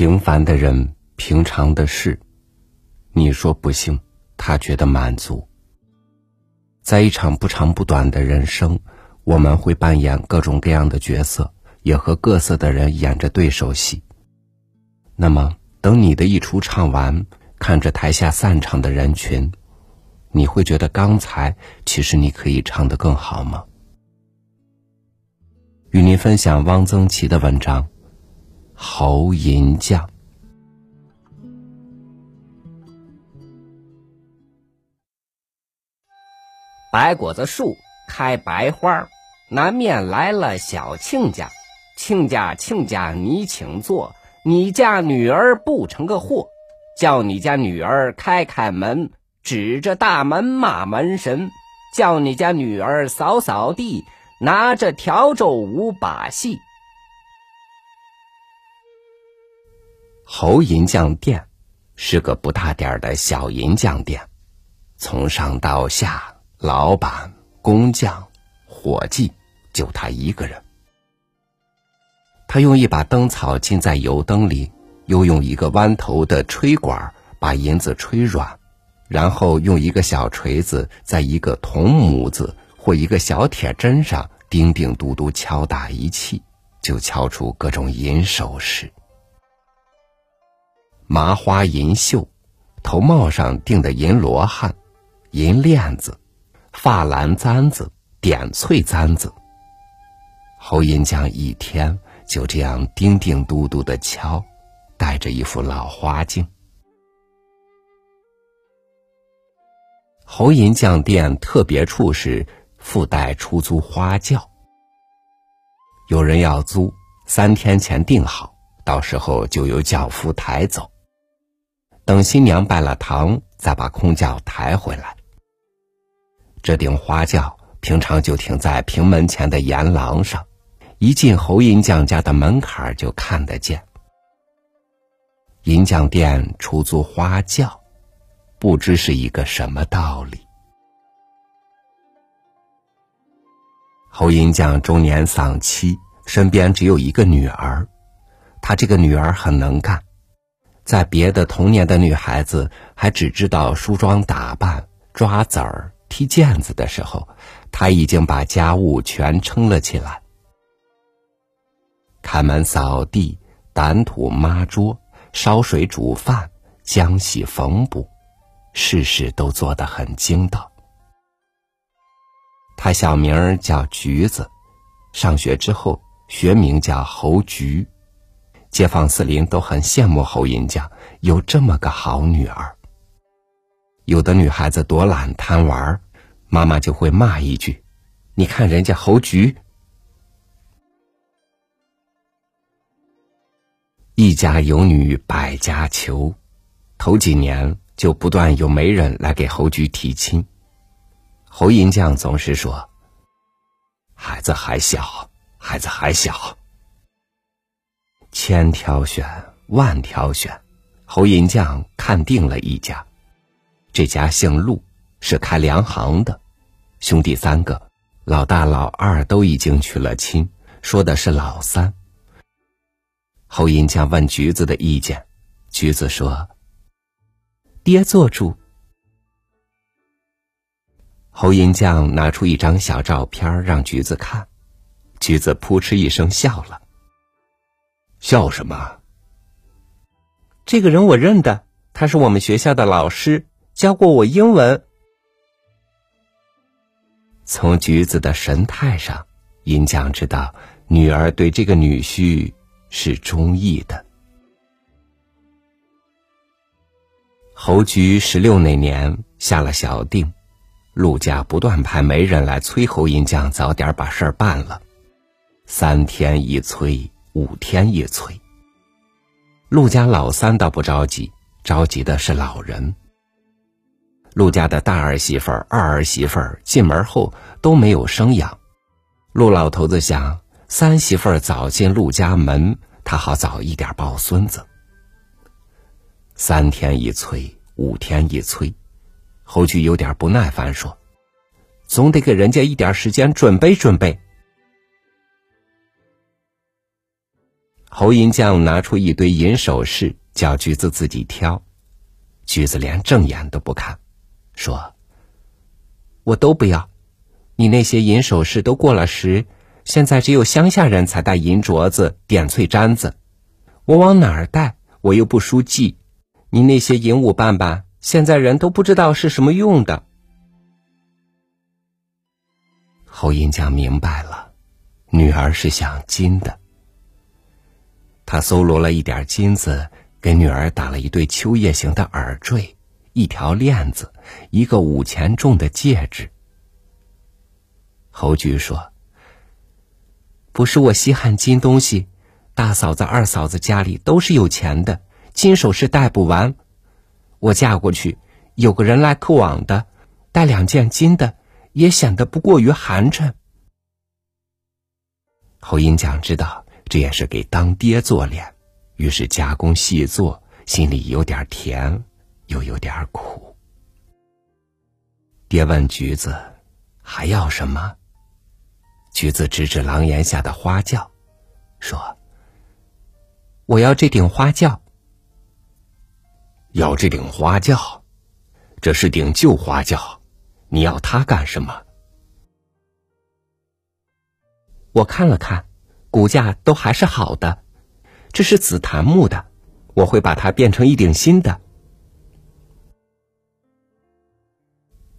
平凡的人，平常的事，你说不幸，他觉得满足。在一场不长不短的人生，我们会扮演各种各样的角色，也和各色的人演着对手戏。那么，等你的一出唱完，看着台下散场的人群，你会觉得刚才其实你可以唱得更好吗？与您分享汪曾祺的文章《侯银匠》。白果子树开白花，南面来了小亲家，亲家亲家你请坐，你家女儿不成个货，叫你家女儿开开门，指着大门骂门神，叫你家女儿扫扫地，拿着笤帚舞把戏。侯银匠店是个不大点儿的小银匠店，从上到下。老板、工匠、伙计，就他一个人。他用一把灯草浸在油灯里，又用一个弯头的吹管把银子吹软，然后用一个小锤子在一个铜模子或一个小铁针上叮叮嘟嘟敲打一气，就敲出各种银首饰：麻花银绣，头帽上钉的银罗汉，银链子。发蓝簪子、点翠簪子，侯银匠一天就这样叮叮嘟嘟的敲，戴着一副老花镜。侯银匠店特别处是附带出租花轿，有人要租，三天前订好，到时候就由轿夫抬走，等新娘拜了堂，再把空轿抬回来。这顶花轿平常就停在平门前的檐廊上，一进侯银匠家的门槛就看得见。银匠店出租花轿，不知是一个什么道理。侯银匠中年丧妻，身边只有一个女儿，他这个女儿很能干，在别的童年的女孩子还只知道梳妆打扮、抓子儿。踢毽子的时候，他已经把家务全撑了起来。开门扫地、掸土抹桌、烧水煮饭、浆洗缝补，事事都做得很精到。他小名儿叫橘子，上学之后学名叫侯菊。街坊四邻都很羡慕侯银匠有这么个好女儿。有的女孩子多懒贪玩，妈妈就会骂一句：“你看人家侯菊。”一家有女百家求，头几年就不断有媒人来给侯菊提亲。侯银匠总是说：“孩子还小，孩子还小。”千挑选万挑选，侯银匠看定了一家。这家姓陆，是开粮行的，兄弟三个，老大老二都已经娶了亲，说的是老三。侯银匠问橘子的意见，橘子说：“爹做主。”侯银匠拿出一张小照片让橘子看，橘子扑哧一声笑了。笑什么？这个人我认得，他是我们学校的老师。教过我英文。从橘子的神态上，银匠知道女儿对这个女婿是中意的。侯菊十六那年下了小定，陆家不断派媒人来催侯银匠早点把事儿办了，三天一催，五天一催。陆家老三倒不着急，着急的是老人。陆家的大儿媳妇儿、二儿媳妇儿进门后都没有生养，陆老头子想三媳妇儿早进陆家门，他好早一点抱孙子。三天一催，五天一催，侯菊有点不耐烦说：“总得给人家一点时间准备准备。”侯银匠拿出一堆银首饰，叫橘子自己挑。橘子连正眼都不看，说：“我都不要，你那些银首饰都过了时，现在只有乡下人才戴银镯子、点翠簪子，我往哪儿戴？我又不输记。你那些银五瓣瓣，现在人都不知道是什么用的。”侯银匠明白了，女儿是想金的。他搜罗了一点金子，给女儿打了一对秋叶形的耳坠，一条链子，一个五钱重的戒指。侯菊说：“不是我稀罕金东西，大嫂子、二嫂子家里都是有钱的，金首饰戴不完。我嫁过去，有个人来客往的，带两件金的，也显得不过于寒碜。”侯银匠知道。这也是给当爹做脸，于是加工细作，心里有点甜，又有点苦。爹问橘子：“还要什么？”橘子指指廊檐下的花轿，说：“我要这顶花轿。”要这顶花轿，这是顶旧花轿，你要它干什么？我看了看。骨架都还是好的，这是紫檀木的，我会把它变成一顶新的。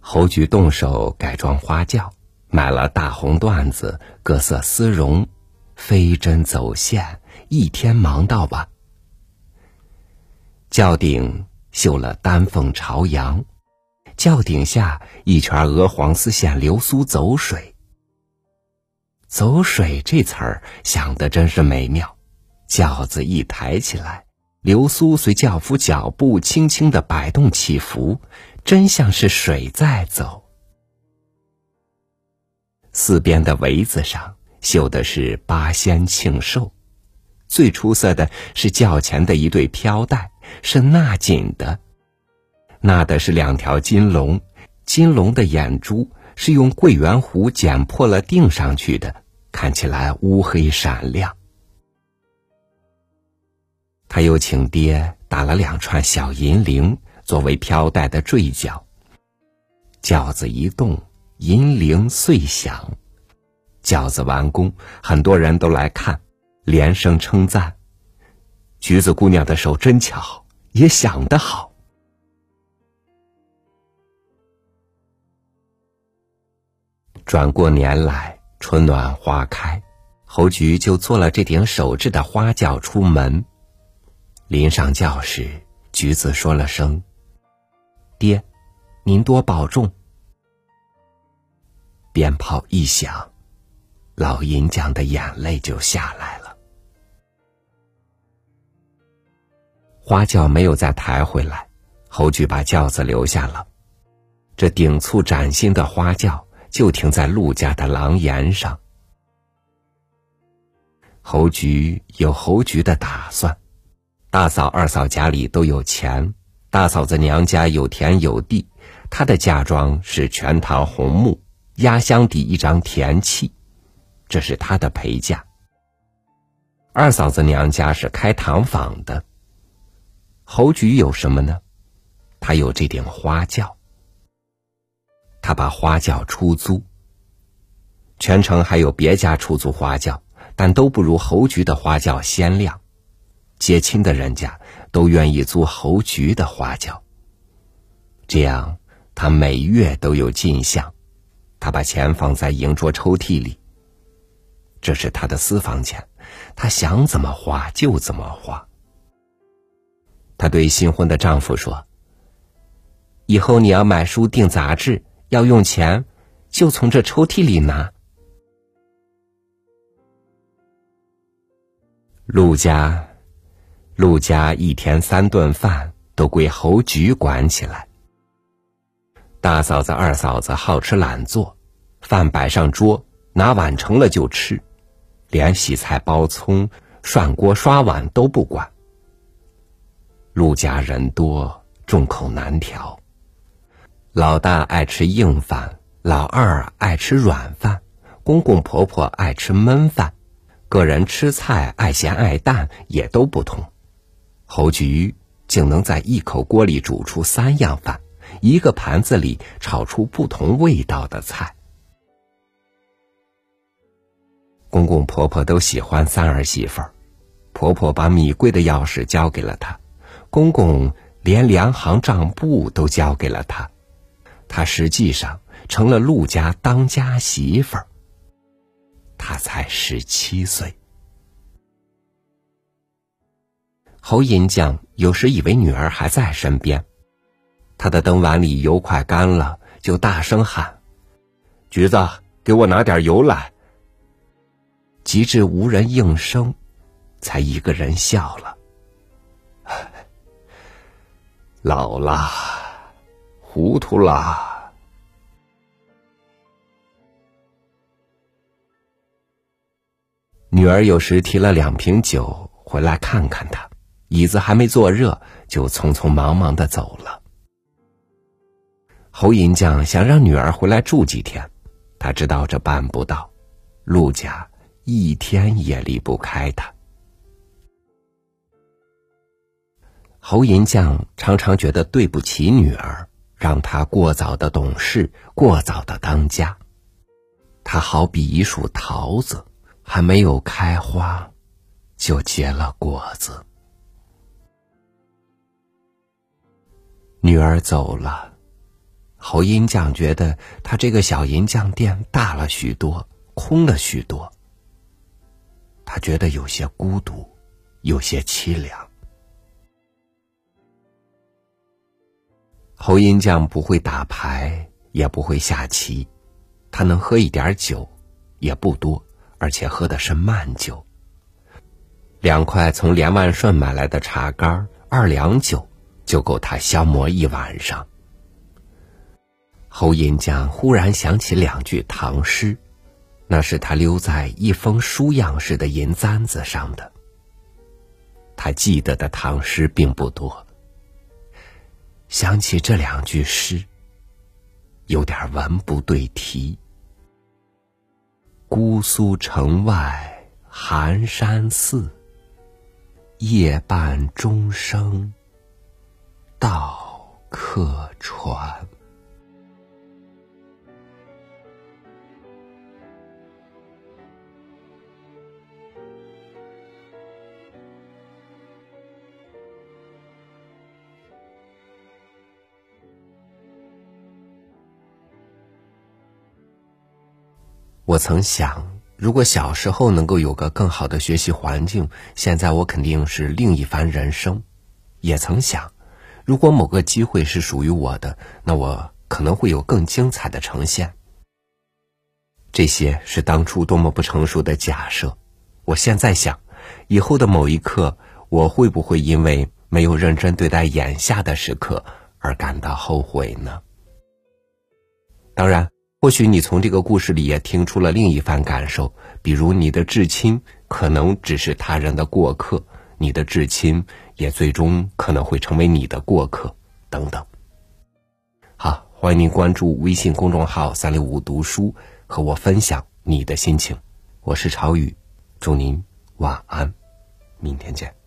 侯菊动手改装花轿，买了大红缎子、各色丝绒，飞针走线，一天忙到晚。轿顶绣了丹凤朝阳，轿顶下一圈鹅黄丝线流苏走水。走水这词儿想的真是美妙，轿子一抬起来，流苏随轿夫脚步轻轻的摆动起伏，真像是水在走。四边的围子上绣的是八仙庆寿，最出色的是轿前的一对飘带，是纳锦的，纳的是两条金龙，金龙的眼珠。是用桂圆壶剪破了钉上去的，看起来乌黑闪亮。他又请爹打了两串小银铃作为飘带的坠角。轿子一动，银铃碎响。轿子完工，很多人都来看，连声称赞：“橘子姑娘的手真巧，也想得好。”转过年来，春暖花开，侯菊就做了这顶手制的花轿出门。临上轿时，橘子说了声：“爹，您多保重。”鞭炮一响，老银匠的眼泪就下来了。花轿没有再抬回来，侯菊把轿子留下了。这顶簇崭新的花轿。就停在陆家的廊檐上。侯菊有侯菊的打算，大嫂、二嫂家里都有钱，大嫂子娘家有田有地，她的嫁妆是全堂红木，压箱底一张田契，这是她的陪嫁。二嫂子娘家是开糖坊的。侯菊有什么呢？她有这顶花轿。他把花轿出租。全城还有别家出租花轿，但都不如侯菊的花轿鲜亮。接亲的人家都愿意租侯菊的花轿。这样，他每月都有进项。他把钱放在银桌抽屉里。这是他的私房钱，他想怎么花就怎么花。他对新婚的丈夫说：“以后你要买书订杂志。”要用钱，就从这抽屉里拿。陆家，陆家一天三顿饭都归侯菊管起来。大嫂子、二嫂子好吃懒做，饭摆上桌，拿碗盛了就吃，连洗菜、包葱、涮锅、刷碗都不管。陆家人多，众口难调。老大爱吃硬饭，老二爱吃软饭，公公婆婆爱吃焖饭，个人吃菜爱咸爱淡也都不同。侯菊竟能在一口锅里煮出三样饭，一个盘子里炒出不同味道的菜。公公婆婆都喜欢三儿媳妇儿，婆婆把米柜的钥匙交给了她，公公连粮行账簿都交给了她，她实际上成了陆家当家媳妇儿。她才十七岁。侯银匠有时以为女儿还在身边，他的灯碗里油快干了，就大声喊：“橘子，给我拿点油来。”及至无人应声，才一个人笑了：“ 老了，糊涂啦。”女儿有时提了两瓶酒回来看看他。椅子还没坐热，就匆匆忙忙的走了。侯银匠想让女儿回来住几天，他知道这办不到，陆家一天也离不开他。侯银匠常常觉得对不起女儿，让他过早的懂事，过早的当家。他好比一束桃子，还没有开花，就结了果子。女儿走了，侯银匠觉得他这个小银匠店大了许多，空了许多。他觉得有些孤独，有些凄凉。侯银匠不会打牌，也不会下棋，他能喝一点酒，也不多，而且喝的是慢酒。两块从连万顺买来的茶干，二两酒。就够他消磨一晚上。侯银匠忽然想起两句唐诗，那是他留在一封书样式的银簪子上的。他记得的唐诗并不多，想起这两句诗，有点文不对题。姑苏城外寒山寺，夜半钟声。到客船。我曾想，如果小时候能够有个更好的学习环境，现在我肯定是另一番人生。也曾想。如果某个机会是属于我的，那我可能会有更精彩的呈现。这些是当初多么不成熟的假设。我现在想，以后的某一刻，我会不会因为没有认真对待眼下的时刻而感到后悔呢？当然，或许你从这个故事里也听出了另一番感受，比如你的至亲可能只是他人的过客。你的至亲也最终可能会成为你的过客，等等。好，欢迎您关注微信公众号“三六五读书”，和我分享你的心情。我是朝雨，祝您晚安，明天见。